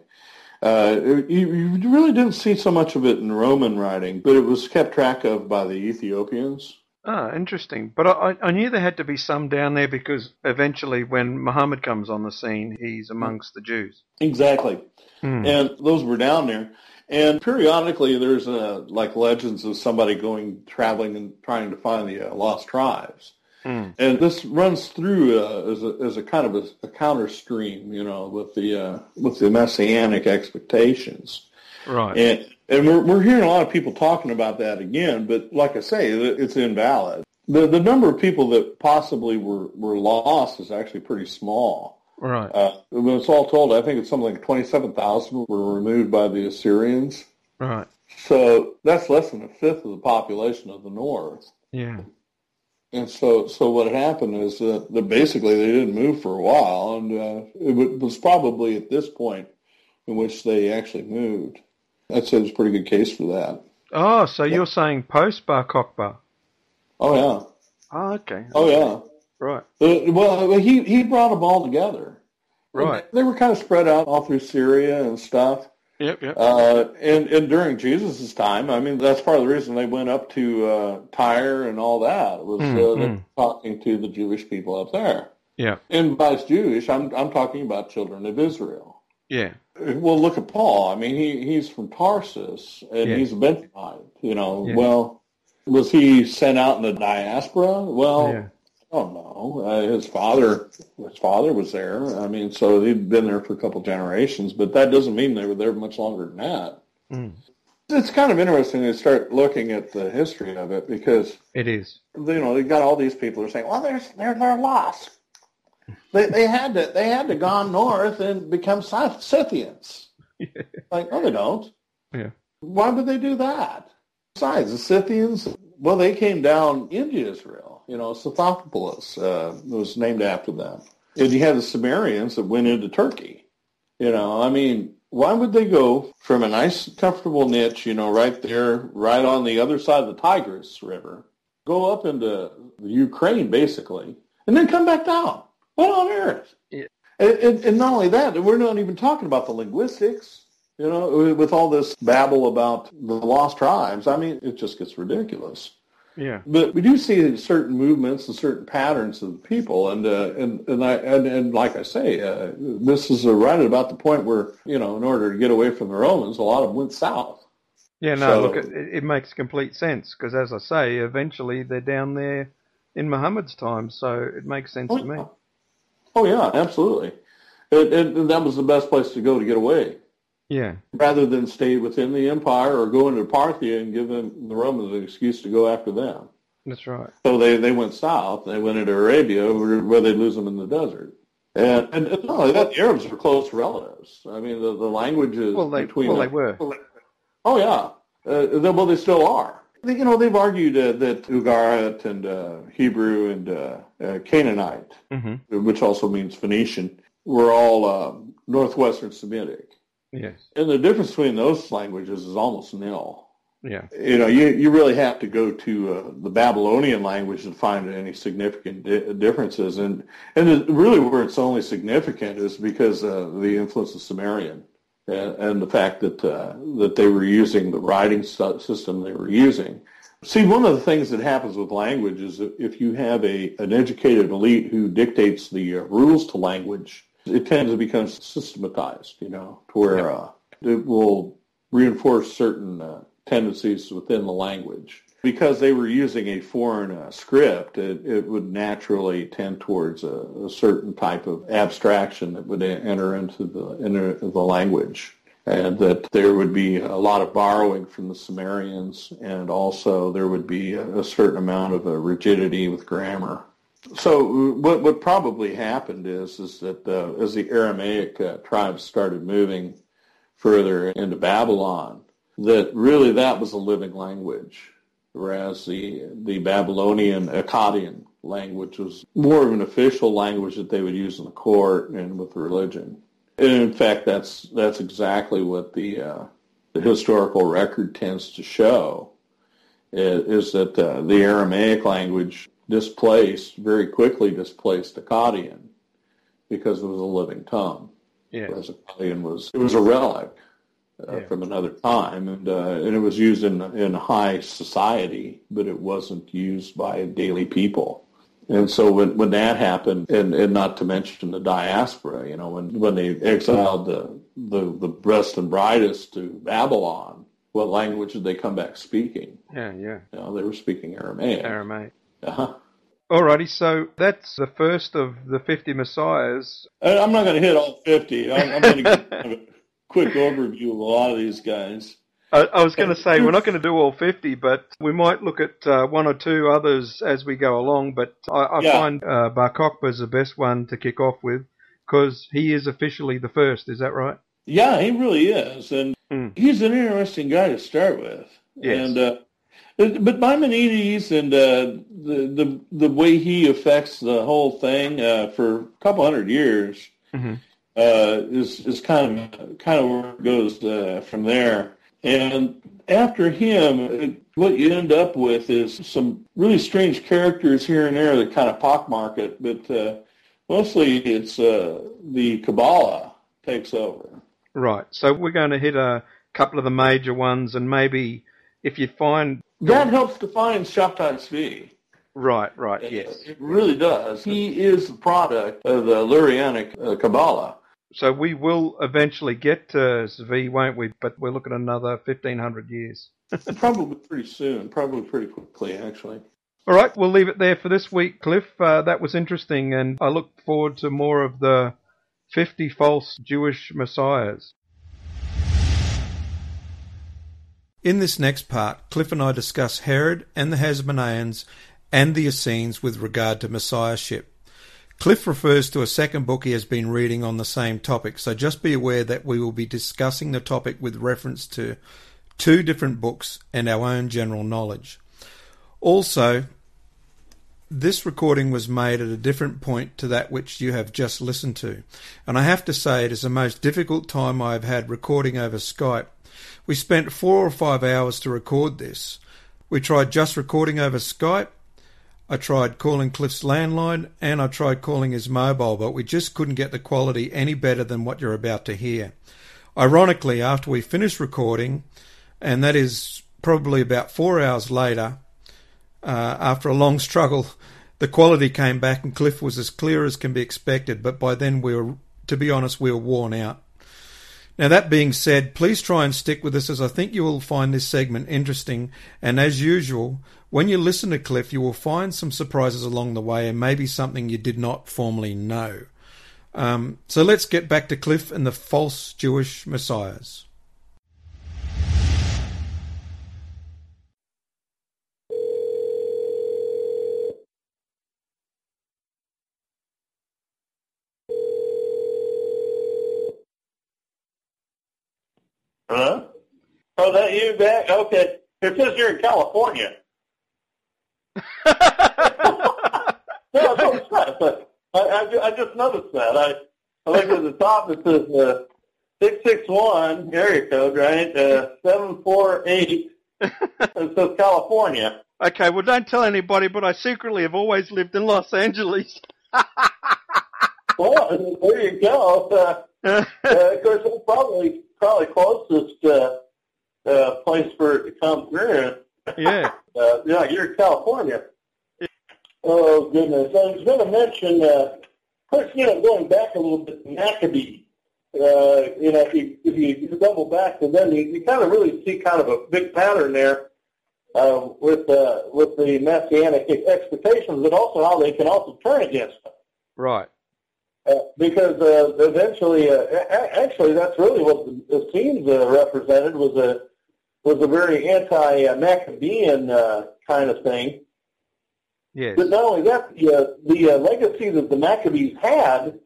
Uh, you, you really didn't see so much of it in Roman writing, but it was kept track of by the Ethiopians. Ah, interesting. But I, I knew there had to be some down there because eventually, when Muhammad comes on the scene, he's amongst the Jews. Exactly. Hmm. And those were down there. And periodically, there's uh, like legends of somebody going traveling and trying to find the uh, lost tribes. Mm. And this runs through uh, as, a, as a kind of a, a counter stream, you know, with the uh, with the messianic expectations. Right. And and we're we're hearing a lot of people talking about that again, but like I say, it's invalid. The the number of people that possibly were were lost is actually pretty small. Right. Uh, when it's all told, I think it's something like 27,000 were removed by the Assyrians. Right. So that's less than a fifth of the population of the north. Yeah. And so, so what happened is that, that basically they didn't move for a while, and uh, it was probably at this point in which they actually moved. I'd say there's a pretty good case for that. Oh, so you're saying post Bar Kokhba? Oh yeah. Oh, okay. Oh yeah. Right. Uh, well, he he brought them all together. Right. They were kind of spread out all through Syria and stuff. Yep. Yep. Uh, and, and during Jesus' time, I mean, that's part of the reason they went up to uh, Tyre and all that was uh, Mm, they mm. talking to the Jewish people up there. yeah. And by Jewish, I'm I'm talking about children of Israel. Yeah. Well, look at Paul. I mean, he he's from Tarsus and Yeah. he's a Benjamite. You know, Yeah. well, was he sent out in the diaspora? Well, Yeah. I don't. Uh, his father, his father was there. I mean, so he'd been there for a couple generations, but that doesn't mean they were there much longer than that. Mm. It's kind of interesting to start looking at the history of it because It is. you know they got all these people who are saying, "Well, they're they're they're lost." They they had to they had to gone north and become Scyth- Scythians. Like, no, they don't. Yeah. Why would they do that? Besides, the Scythians, well, they came down into Israel. You know, Scythopolis uh, was named after them. And you had the Cimmerians that went into Turkey. You know, I mean, why would they go from a nice, comfortable niche, you know, right there, right on the other side of the Tigris River, go up into the Ukraine, basically, and then come back down? What on earth? Yeah. And, and, and not only that, we're not even talking about the linguistics. You know, with all this babble about the lost tribes, I mean, it just gets ridiculous. Yeah. But we do see certain movements and certain patterns of the people, and uh, and and I and, and like I say, uh, this is uh, right at about the point where you know, in order to get away from the Romans, a lot of them went south. Yeah. No. So- look, it, it makes complete sense because, as I say, eventually they're down there in Muhammad's time, so it makes sense to me. Oh yeah, absolutely. And, and that was the best place to go to get away, Yeah. rather than stay within the empire or go into Parthia and give them the Romans an excuse to go after them. That's right. So they, they went south. They went into Arabia where, where they'd lose them in the desert. And, and, and not only that, the Arabs were close relatives. I mean, the, the languages Well, they between well the- they were. Oh, yeah. Uh, they- well, they still are. They- You know, they've argued uh, that Ugarit and uh, Hebrew and uh, uh, Canaanite, hmm which also means Phoenician, were all um, Northwestern Semitic. Yes. And the difference between those languages is almost nil Yeah. you know, you, you really have to go to uh, the Babylonian language to find any significant di- differences. And and really where it's only significant is because uh, the influence of Sumerian and, and the fact that uh, that they were using the writing system they were using. See, one of the things that happens with language is if you have a an educated elite who dictates the uh, rules to language, it tends to become systematized, you know, to where uh, it will reinforce certain uh, tendencies within the language. Because they were using a foreign uh, script, it, it would naturally tend towards a, a certain type of abstraction that would enter into the, enter the language. And that there would be a lot of borrowing from the Sumerians, and also there would be a, a certain amount of uh, rigidity with grammar. So what what probably happened is is that uh, as the Aramaic uh, tribes started moving further into Babylon, that really that was a living language, whereas the the Babylonian Akkadian language was more of an official language that they would use in the court and with religion. And in fact, that's that's exactly what the uh, the historical record tends to show is, is that uh, the Aramaic language displaced very quickly displaced Akkadian because it was a living tongue. Yeah. Whereas Akkadian was it was a relic uh, Yeah. from another time, and uh, and it was used in in high society, but it wasn't used by daily people. And so when, when that happened, and, and not to mention the diaspora, you know, when, when they exiled the, the, the best and brightest to Babylon, what language did they come back speaking? Yeah, yeah. You know, they were speaking Aramaic. Aramaic. Uh-huh. Alrighty, so that's the first of the 50 messiahs. I'm not going to hit all 50. I'm, I'm going to give a quick overview of a lot of these guys. I, I was going to say we're not going to do all 50, but we might look at uh, one or two others as we go along. But I, I Yeah. find uh, Bar Kokhba is the best one to kick off with because he is officially the first. Is that right? Yeah, he really is, and Hmm. he's an interesting guy to start with. Yes. And uh, but Maimonides and uh, the the the way he affects the whole thing uh, for a couple hundred years Mhm. uh, is is kind of kind of where it goes uh, from there. And after him, it, what you end up with is some really strange characters here and there that kind of pockmark it, but uh, mostly it's uh, the Kabbalah takes over. Right. So we're going to hit a couple of the major ones, and maybe if you find That helps define Shabtai Tzvi. right, right, yes. It really does. He is the product of the Lurianic uh, Kabbalah. So we will eventually get to Zvi, won't we? But we're looking at another 1500 years. probably pretty soon, probably pretty quickly, actually. All right, we'll leave it there for this week, Cliff. Uh, that was interesting, and I look forward to more of the 50 false Jewish messiahs. In this next part, Cliff and I discuss Herod and the Hasmoneans and the Essenes with regard to messiahship. Cliff refers to a second book he has been reading on the same topic, so just be aware that we will be discussing the topic with reference to two different books and our own general knowledge. Also, this recording was made at a different point to that which you have just listened to, and I have to say it is the most difficult time I have had recording over Skype. We spent four or five hours to record this. We tried just recording over Skype. I tried calling Cliff's landline and I tried calling his mobile, but we just couldn't get the quality any better than what you're about to hear. Ironically, after we finished recording, and that is probably about four hours later, uh, after a long struggle, the quality came back and Cliff was as clear as can be expected, but by then we were, to be honest, we were worn out. Now, that being said, please try and stick with us as I think you will find this segment interesting. And as usual, when you listen to Cliff, you will find some surprises along the way and maybe something you did not formerly know. Um, so let's get back to Cliff and the false Jewish messiahs. Huh? Oh, that you back? Okay. It says you're in California. No, no. But I, I, I just noticed that. I, I looked at the top. It says uh, six six one area code, right? Uh, seven four eight. It says California. Okay, well, don't tell anybody, but I secretly have always lived in Los Angeles. Well, there you go. Uh, uh, of course, it's probably probably closest uh, uh, place for it to come through. yeah. Uh, yeah, you're in California. Oh goodness! I was going to mention, uh, of course, you know, going back a little bit, Maccabee. Uh, you know, if you if you double back to them, you, you kind of really see kind of a big pattern there uh, with uh, with the messianic expectations, but also how they can also turn against them. Right. Uh, because uh, eventually, uh, actually, that's really what the, the Essenes uh, represented was a was a very anti-Maccabean uh, kind of thing. Yes. But not only that, the, uh, the uh, legacy that the Maccabees had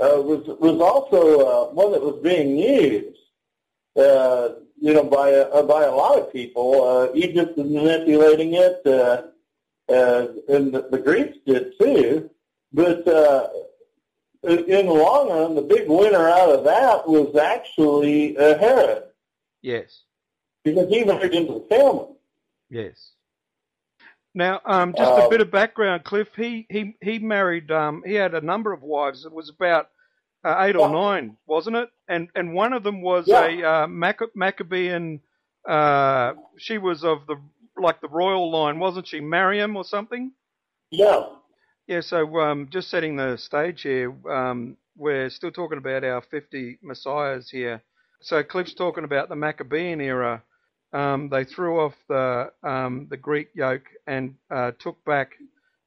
uh, was was also uh, one that was being used, uh, you know, by uh, by a lot of people. Uh, Egypt was manipulating it, uh, uh, and the, the Greeks did too. But uh, in the long run, the big winner out of that was actually uh, Herod, Yes. because he married into the family. Yes. Now, um, just a Uh, bit of background, Cliff. He he he married. Um, he had a number of wives. It was about uh, eight or nine, wasn't it? And and one of them was Yeah. a uh, Mac- Maccabean. Uh, she was of the like the royal line, wasn't she? Mariam or something. Yeah. Yeah, so um, just setting the stage here, um, we're still talking about our 50 messiahs here. So Cliff's talking about the Maccabean era. Um, they threw off the um, the Greek yoke and uh, took back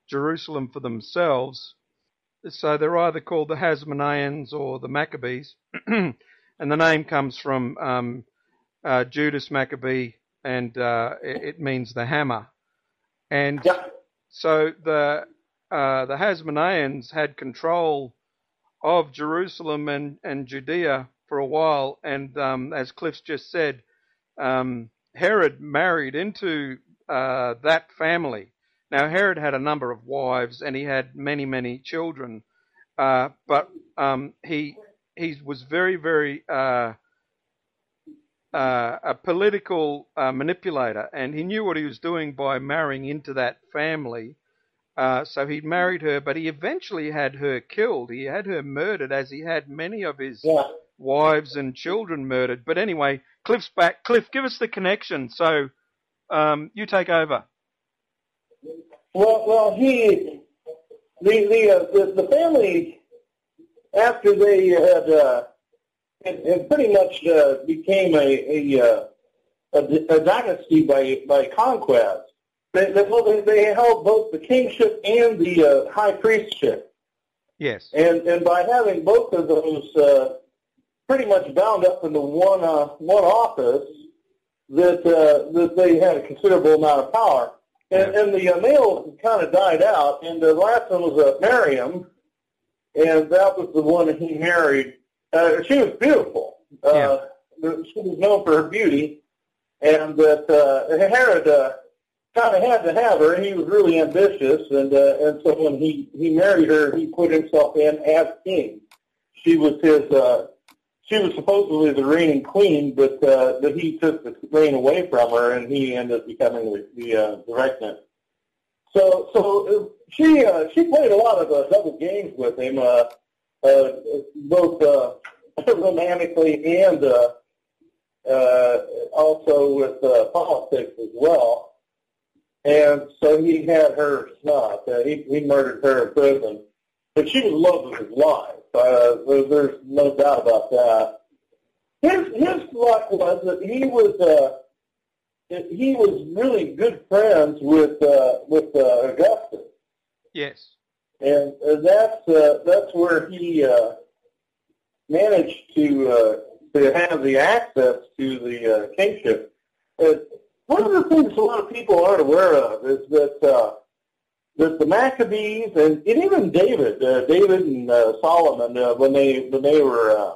Jerusalem for themselves. So they're either called the Hasmoneans or the Maccabees, and the name comes from um, uh, Judas Maccabee, and uh, it, it, means the hammer. And so the uh, the Hasmoneans had control of Jerusalem and, and Judea for a while, and um, as Cliff's just said, um, Herod married into uh, that family. Now Herod had a number of wives, and he had many, many children, uh, but um, he he was very, very uh, uh a political uh, manipulator, and he knew what he was doing by marrying into that family uh, so he married her, but he eventually had her killed. He had her murdered, as he had many of his yeah. wives and children murdered. But anyway, Cliff's back. Cliff, give us the connection. So um, you take over. Well, well, he, the the uh, the, the, family, after they had, uh, had, had pretty much uh, became a a, uh, a a dynasty by by conquest they, they, they held both the kingship and the uh, high priestship. Yes. And and by having both of those uh, pretty much bound up into one uh, one office, that uh, that they had a considerable amount of power. And, yeah. and the uh, male kind of died out, and the last one was uh, Miriam, and that was the one that he married. Uh, she was beautiful. Uh, yeah. She was known for her beauty, and that uh, Herod uh, kind of had to have her. He was really ambitious, and uh, and so when he he married her, he put himself in as king. She was his. Uh, she was supposedly the reigning queen, but uh, but he took the reign away from her, and he ended up becoming the, the uh, the So so uh, she uh, she played a lot of uh, double games with him, uh, uh, both uh, romantically and uh, uh, also with uh, politics as well. And so he had her snuffed. Uh, he, he murdered her in prison. But she was love of his life. Uh, there's no doubt about that. His his luck was that he was uh, he was really good friends with uh, with uh, Augustus. Yes. And uh, that's uh, that's where he uh, managed to uh, to have the access to the uh, kingship. One of the things a lot of people aren't aware of is that uh, that the Maccabees and, and even David, uh, David and uh, Solomon, uh, when they when they were, uh,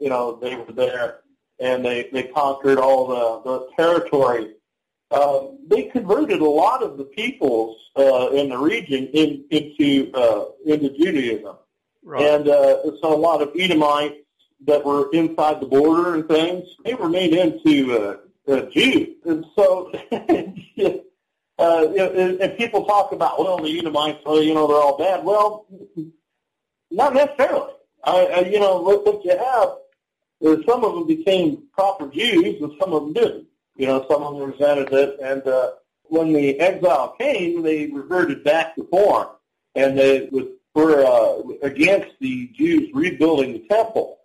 you know, they were there and they they conquered all the the territory. Uh, they converted a lot of the peoples uh, in the region in, into uh, into Judaism, right. and uh, so a lot of Edomites that were inside the border and things they were made into uh, uh, Jews. And so, uh, and, and people talk about, well, the Edomites, well, you know, they're all bad. Well, not necessarily. I, I, you know, what, what you have is some of them became proper Jews and some of them didn't. You know, some of them resented it. And uh, when the exile came, they reverted back to form. And they were uh, against the Jews rebuilding the temple.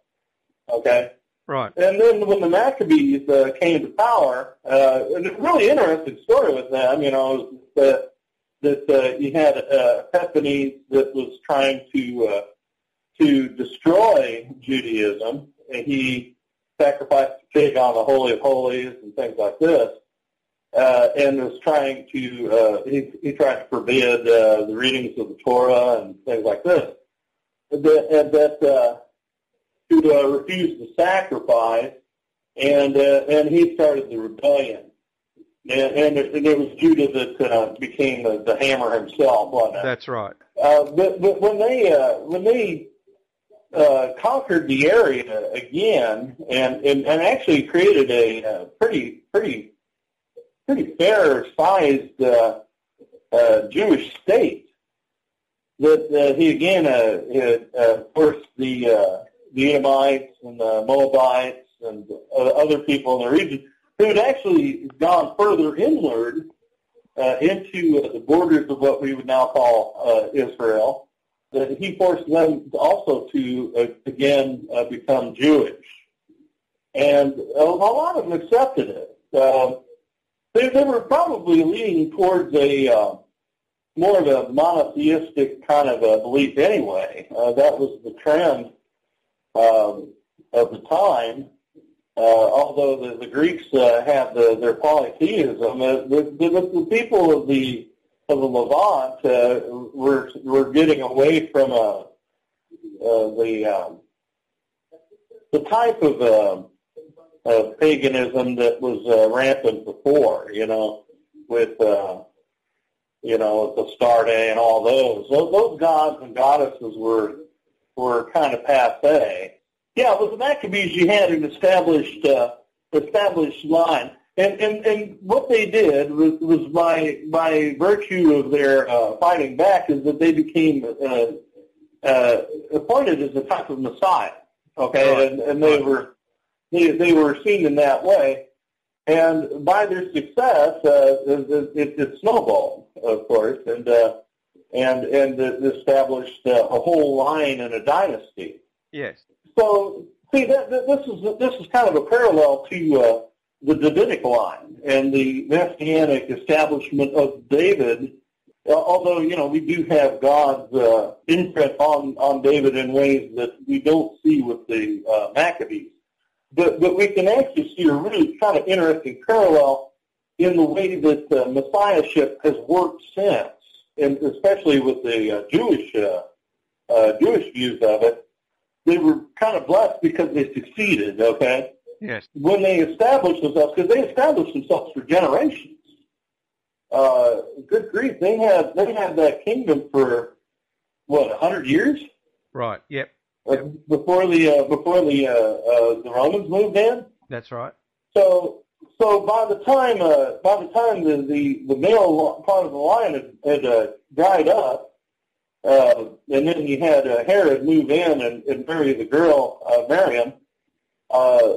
Okay? Right. And then when the Maccabees uh, came to power, uh, and a really interesting story with them, you know, that that uh, you had uh, Epiphanes that was trying to uh, to destroy Judaism, and he sacrificed a pig on the Holy of Holies and things like this, uh, and was trying to uh, he, he tried to forbid uh, the readings of the Torah and things like this. That, and that uh, to uh, refuse to sacrifice, and uh, and he started the rebellion. And, and, it, and it was Judah that uh, became the, the hammer himself. Wasn't it? That's right. Uh, but, but when they uh, when they uh, conquered the area again, and, and, and actually created a, a pretty pretty pretty fair sized uh, uh, Jewish state, that uh, he again uh, had, uh, forced the uh, the Edomites and the Moabites and uh, other people in the region who had actually gone further inward uh, into uh, the borders of what we would now call uh, Israel, that he forced them also to uh, again uh, become Jewish, and a, a lot of them accepted it. Uh, they, they were probably leaning towards a uh, more of a monotheistic kind of a belief anyway. Uh, that was the trend um, of the time. Uh, although the, the Greeks uh, had the, their polytheism, uh, the, the, the people of the of the Levant uh, were were getting away from uh, uh, the um, the type of uh, of paganism that was uh, rampant before, you know, with uh, you know the Astarte and all those. those. Those gods and goddesses were were kind of passe. Yeah, with the Maccabees, you had an established uh, established line, and, and and what they did was, was by by virtue of their uh, fighting back is that they became uh, uh, appointed as a type of Messiah. Okay, Right. and, and they were they, they were seen in that way. And by their success, uh, it, it, it snowballed, of course, and uh, and and established uh, a whole line and a dynasty. Yes. So, see, that, that, this is this is kind of a parallel to uh, the Davidic line and the messianic establishment of David. Uh, although you know we do have God's uh, imprint on on David in ways that we don't see with the uh, Maccabees, but but we can actually see a really kind of interesting parallel in the way that uh, messiahship has worked since, and especially with the uh, Jewish uh, uh, Jewish views of it they were kind of blessed because they succeeded, okay? Yes. When they established themselves, because they established themselves for generations. Uh, good grief, they had they had that kingdom for what a hundred years Right. Yep. uh, before the uh, before the uh, uh, the Romans moved in. That's right. So so by the time uh, by the time the, the, the male part of the line had, had uh, dried up, uh, and then you had uh, Herod move in and, and marry the girl uh, Miriam. Uh,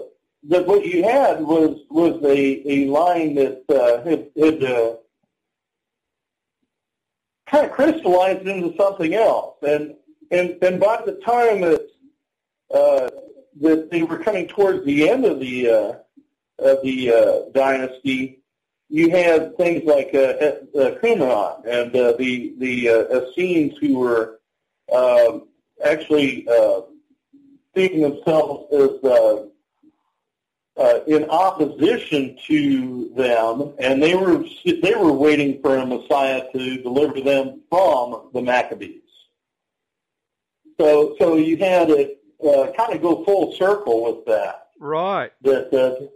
that what you had was was a, a line that uh, had, had uh, kind of crystallized into something else, and and and by the time that uh, that they were coming towards the end of the uh, of the uh, dynasty, you had things like uh, uh, Qumran and uh, the the uh, Essenes who were um, actually uh, seeing themselves as uh, uh, in opposition to them, and they were they were waiting for a Messiah to deliver them from the Maccabees. So so you had it uh, kind of go full circle with that Right. that uh,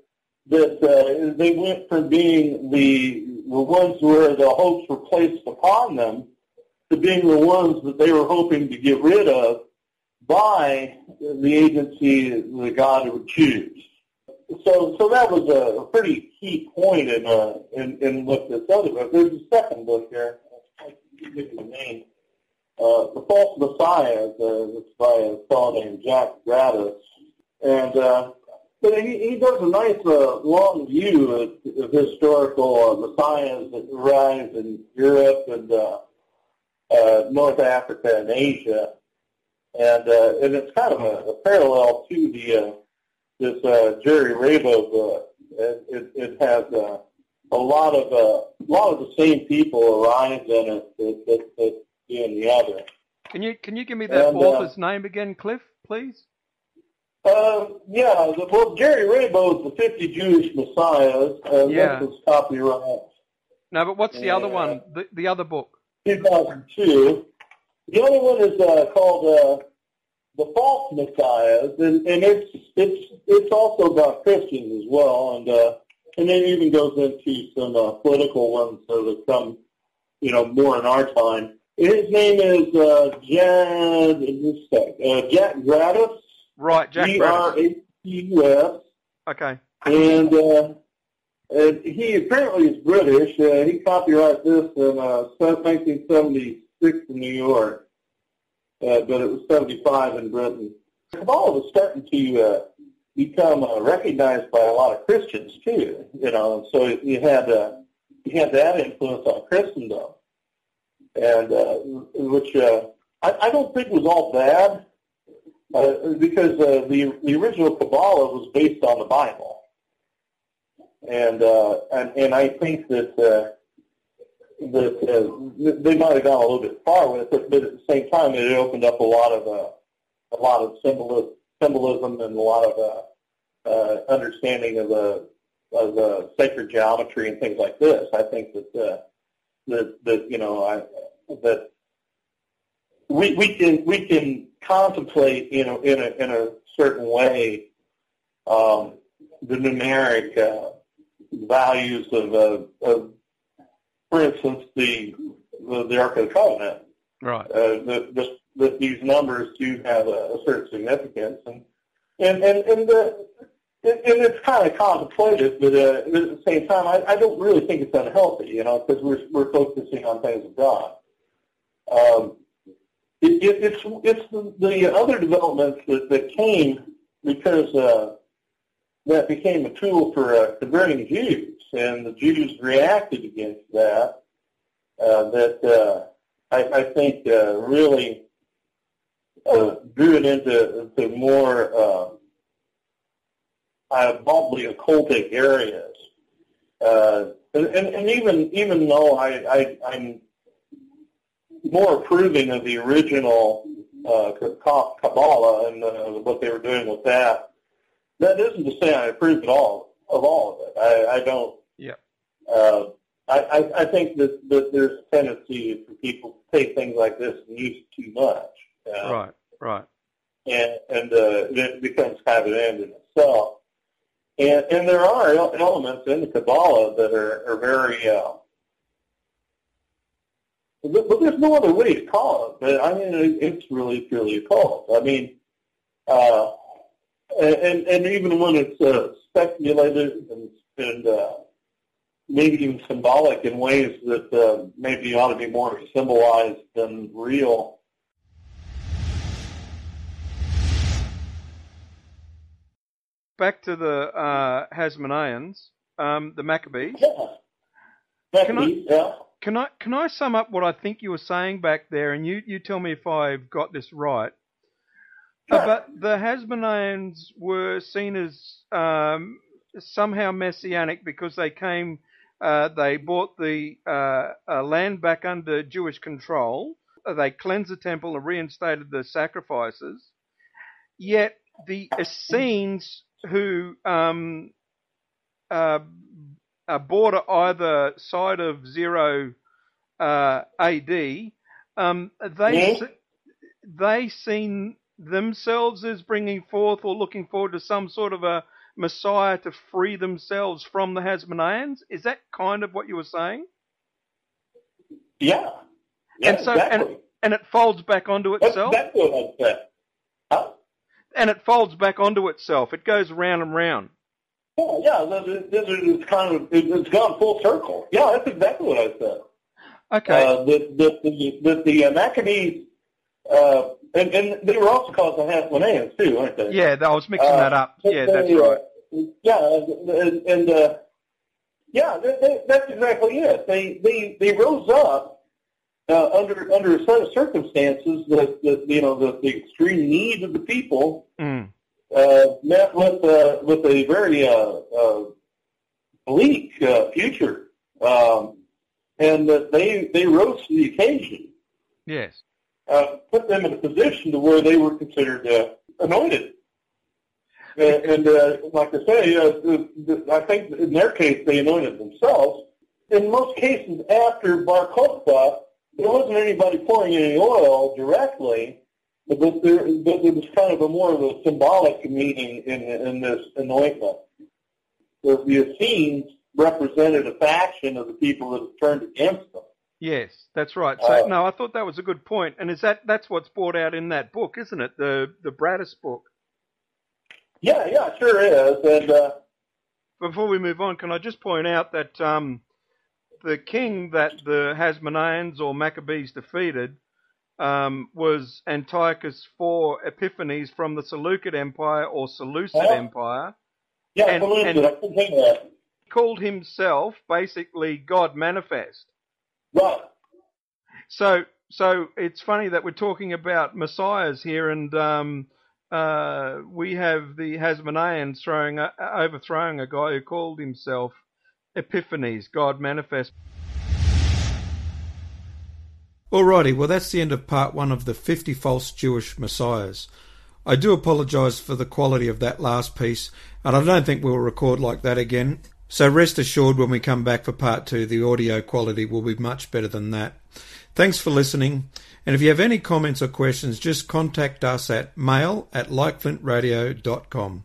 that uh, they went from being the the ones where the hopes were placed upon them to being the ones that they were hoping to get rid of by the agency that God would choose. So so that was a, pretty key point in uh, in, in what this other book. There's a second book here. I can't you the name. Uh, the False Messiah. Uh, it's by a fellow named Jack Gratus, and uh, but he, he does a nice uh, long view of, of historical uh, messiahs that arise in Europe and uh, uh, North Africa and Asia, and uh, and it's kind of a, a parallel to the uh, this uh, Jerry Rabow book. It, it, it has uh, a lot of uh, a lot of the same people arise in it that, that, that do in the other. Can you can you give me that And, uh, author's name again, Cliff, please? Uh, yeah, the, well, Jerry Rabow is the 50 Jewish Messiahs, and Yeah. this was copyright No, but what's the other one? The, the other book. 2002. The other one is uh, called uh, The False Messiahs, and, and it's it's it's also about Christians as well, and uh, and then it even goes into some uh, political ones that have come, you know, more in our time. His name is uh, just uh, Jack Gratus, Right, Jack G R. A T U S. Okay. and uh, and he apparently is British. Uh, he copyrighted this in uh, 1976 in New York, uh, but it was 75 in Britain. Kabbalah was starting to uh, become uh, recognized by a lot of Christians too. You know, And so you had uh, you had that influence on Christendom, and uh, which uh, I, I don't think was all bad uh, because uh, the the original Kabbalah was based on the Bible, and uh, and and I think that uh, that uh, they might have gone a little bit far with it, but at the same time, it opened up a lot of uh, a lot of symbolism, symbolism and a lot of uh, uh, understanding of the of the sacred geometry and things like this. I think that uh, that that you know I that we we can we can contemplate you know in a in a certain way um, the numeric uh, values of, uh, of for instance the the, the Ark of the Covenant. Right. Uh, that, that, that these numbers do have a, a certain significance and and and, and the and it's kind of contemplative, but uh, at the same time, I, I don't really think it's unhealthy, you know, because we're we're focusing on things of God. Um, it, it, it's it's the, the other developments that, that came because uh, that became a tool for uh, converting Jews, and the Jews reacted against that. Uh, that uh, I, I think uh, really uh, drew it into to more uh, uh, probably occultic areas. Uh, and, and even even though I, I, I'm more approving of the original uh, Kabbalah and uh, what they were doing with that, that isn't to say I approve at all of all of it. I, I don't. Yeah. Uh, I, I, I think that, that there's a tendency for people to take things like this and use it too much. Uh, Right. Right. and and uh, it becomes kind of an end in itself. And and there are elements in the Kabbalah that are, are very. Uh, but, there's no other way to call it. But I mean, it, it's really purely a cult. I mean, uh, and and even when it's uh, speculated and and uh, maybe even symbolic in ways that uh, maybe ought to be more symbolized than real. Back to the uh, Hasmoneans, um, the Maccabees. Yeah. Can I- yeah. Can I can I sum up what I think you were saying back there, and you, you tell me if I've got this right? Sure. Uh, but the Hasmoneans were seen as um, somehow messianic because they came, uh, they bought the uh, uh, land back under Jewish control. Uh, They cleansed the temple and reinstated the sacrifices. Yet the Essenes, who um, uh, uh, border either side of zero uh, AD, um, they Yeah. they seen themselves as bringing forth or looking forward to some sort of a Messiah to free themselves from the Hasmoneans. Is that kind of what you were saying? Yeah. Yeah, And so- exactly. And it folds back onto That's itself. exactly what I said. Huh? and it folds back onto itself. It goes round and round. Yeah, yeah. Is kind of it- it's gone full circle. Yeah, that's exactly what I said. Okay. Uh, that that the that the uh, Maccabees, uh, and and they were also called the Hasmoneans too, aren't they? yeah, I was mixing Uh, that up. Yeah, that's they, uh, right. Yeah, and, and uh, yeah, they, they, that's exactly it. They they they rose up uh, under under a set of circumstances that, that you know the, the extreme need of the people Mm. Uh, met with uh, with a very uh, uh, bleak uh, future, um, and that they they rose to the occasion, Yes. uh, put them in a position to where they were considered uh, anointed. And, and uh, like I say, uh, I think in their case they anointed themselves. In most cases, after Bar Kokhba, there wasn't anybody pouring any oil directly, but there, but there was kind of a more of a symbolic meaning in, in this anointment. The, the Essenes represented a faction of the people that had turned against them. Yes, that's right. So Uh, no, I thought that was a good point. And is that that's what's brought out in that book, isn't it? The the Bradis book. Yeah, yeah, it sure is. And uh, Before we move on, can I just point out that um, the king that the Hasmoneans or Maccabees defeated um, was Antiochus IV Epiphanes from the Seleucid Empire or Seleucid Oh. Empire. yeah, And- Seleucid, and- I couldn't think of that. called himself basically God manifest. Right. So, so it's funny that we're talking about messiahs here, and um, uh, we have the Hasmoneans throwing, uh, overthrowing a guy who called himself Epiphanes, God manifest. Alrighty, well, that's the end of part one of the 50 false Jewish messiahs. I do apologise for the quality of that last piece, and I don't think we'll record like that again. So rest assured when we come back for part two, the audio quality will be much better than that. Thanks for listening, and if you have any comments or questions, just contact us at mail at likeflintradio.com.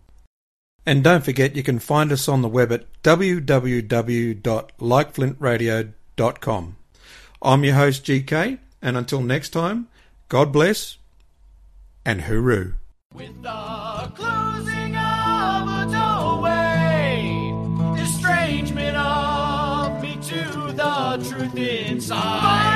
And don't forget you can find us on the web at www.likeflintradio.com. I'm your host, GK, and until next time, God bless and hooroo. With the closing of a doorway, estrangement of me to the truth inside.